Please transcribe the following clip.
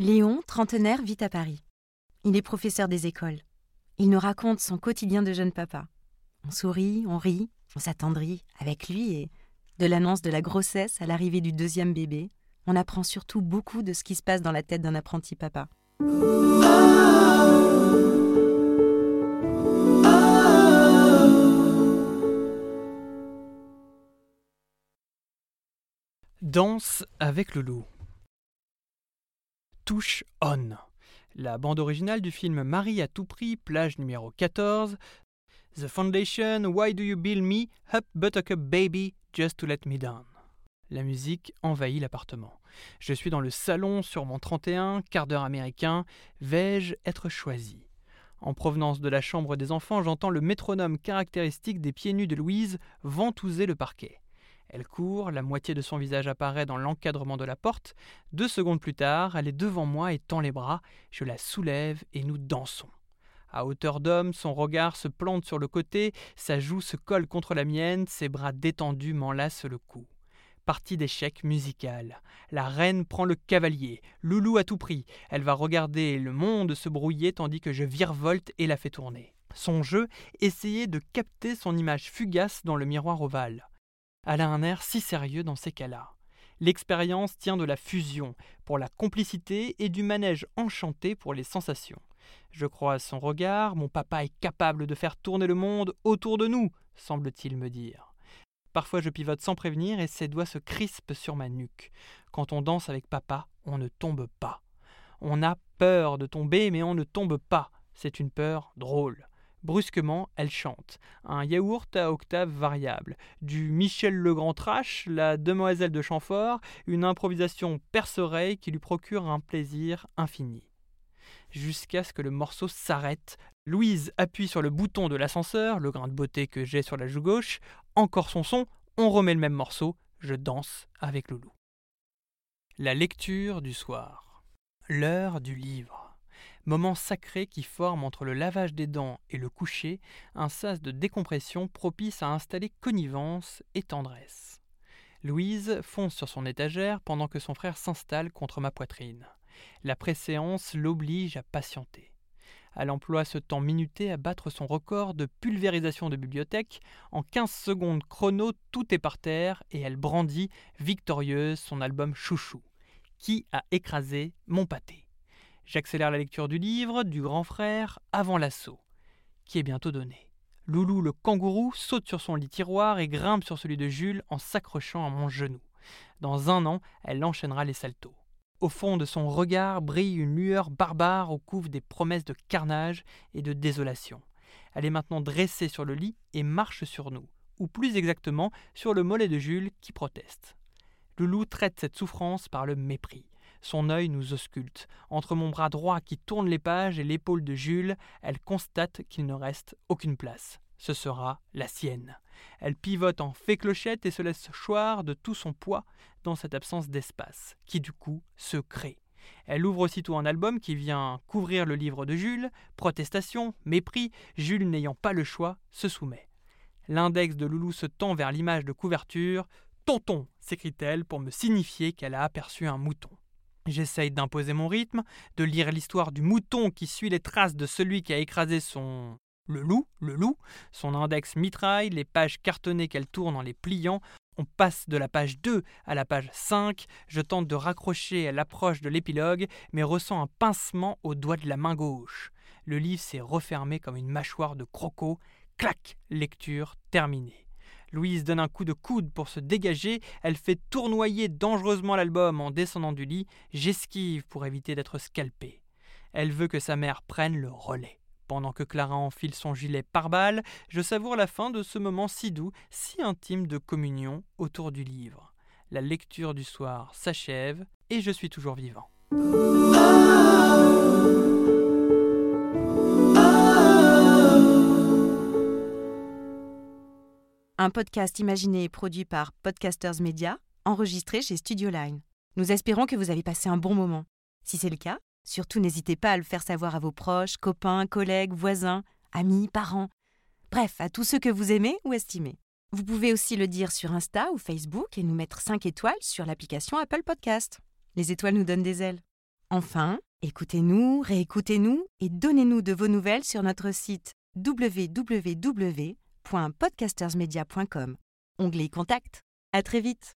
Léon, trentenaire, vit à Paris. Il est professeur des écoles. Il nous raconte son quotidien de jeune papa. On sourit, on rit, on s'attendrit avec lui et, de l'annonce de la grossesse à l'arrivée du deuxième bébé, on apprend surtout beaucoup de ce qui se passe dans la tête d'un apprenti papa. Danse avec le loup. Touche on. La bande originale du film Marie à tout prix, plage numéro 14. The Foundation, Why Do You Build Me, Up Buttercup Baby, Just to Let Me Down. La musique envahit l'appartement. Je suis dans le salon sur mon 31, quart d'heure américain. Vais-je être choisi? En provenance de la chambre des enfants, j'entends le métronome caractéristique des pieds nus de Louise ventouser le parquet. Elle court, la moitié de son visage apparaît dans l'encadrement de la porte. Deux secondes plus tard, elle est devant moi et tend les bras. Je la soulève et nous dansons. À hauteur d'homme, son regard se plante sur le côté, sa joue se colle contre la mienne, ses bras détendus m'enlacent le cou. Partie d'échec musical. La reine prend le cavalier, Loulou à tout prix. Elle va regarder le monde se brouiller tandis que je virevolte et la fais tourner. Son jeu, essayer de capter son image fugace dans le miroir ovale. Elle a un air si sérieux dans ces cas-là. L'expérience tient de la fusion pour la complicité et du manège enchanté pour les sensations. Je crois à son regard, mon papa est capable de faire tourner le monde autour de nous, semble-t-il me dire. Parfois je pivote sans prévenir et ses doigts se crispent sur ma nuque. Quand on danse avec papa, on ne tombe pas. On a peur de tomber, mais on ne tombe pas. C'est une peur drôle. Brusquement, elle chante. Un yaourt à octave variable. Du Michel Legrand trash, la demoiselle de Chamfort, une improvisation perce-oreille qui lui procure un plaisir infini. Jusqu'à ce que le morceau s'arrête. Louise appuie sur le bouton de l'ascenseur, le grain de beauté que j'ai sur la joue gauche. Encore son son, on remet le même morceau. Je danse avec Loulou. La lecture du soir. L'heure du livre moment sacré qui forme entre le lavage des dents et le coucher un sas de décompression propice à installer connivence et tendresse. Louise fonce sur son étagère pendant que son frère s'installe contre ma poitrine. La préséance l'oblige à patienter. Elle emploie ce temps minuté à battre son record de pulvérisation de bibliothèque. En 15 secondes chrono, tout est par terre et elle brandit, victorieuse, son album Chouchou. Qui a écrasé mon pâté? J'accélère la lecture du livre du grand frère avant l'assaut, qui est bientôt donné. Loulou le kangourou saute sur son lit tiroir et grimpe sur celui de Jules en s'accrochant à mon genou. Dans un an, elle enchaînera les saltos. Au fond de son regard brille une lueur barbare au couvre des promesses de carnage et de désolation. Elle est maintenant dressée sur le lit et marche sur nous, ou plus exactement sur le mollet de Jules qui proteste. Loulou traite cette souffrance par le mépris. Son œil nous ausculte. Entre mon bras droit qui tourne les pages et l'épaule de Jules, elle constate qu'il ne reste aucune place. Ce sera la sienne. Elle pivote en fée clochette et se laisse choir de tout son poids dans cette absence d'espace, qui du coup se crée. Elle ouvre aussitôt un album qui vient couvrir le livre de Jules. Protestation, mépris, Jules n'ayant pas le choix, se soumet. L'index de Loulou se tend vers l'image de couverture. Tonton s'écrie-t-elle pour me signifier qu'elle a aperçu un mouton. J'essaye d'imposer mon rythme, de lire l'histoire du mouton qui suit les traces de celui qui a écrasé son... Le loup, le loup, son index mitraille, les pages cartonnées qu'elle tourne en les pliant. On passe de la page 2 à la page 5. Je tente de raccrocher à l'approche de l'épilogue, mais ressens un pincement au doigt de la main gauche. Le livre s'est refermé comme une mâchoire de croco. Clac Lecture terminée. Louise donne un coup de coude pour se dégager, elle fait tournoyer dangereusement l'album en descendant du lit, j'esquive pour éviter d'être scalpé. Elle veut que sa mère prenne le relais. Pendant que Clara enfile son gilet pare-balles, je savoure la fin de ce moment si doux, si intime de communion autour du livre. la lecture du soir s'achève et je suis toujours vivant. Un podcast imaginé et produit par Podcasters Media, enregistré chez Studio Line. Nous espérons que vous avez passé un bon moment. Si c'est le cas, surtout n'hésitez pas à le faire savoir à vos proches, copains, collègues, voisins, amis, parents, bref, à tous ceux que vous aimez ou estimez. Vous pouvez aussi le dire sur Insta ou Facebook et nous mettre 5 étoiles sur l'application Apple Podcast. Les étoiles nous donnent des ailes. Enfin, écoutez-nous, réécoutez-nous et donnez-nous de vos nouvelles sur notre site www.podcastersmedia.com. Onglet Contact. À très vite.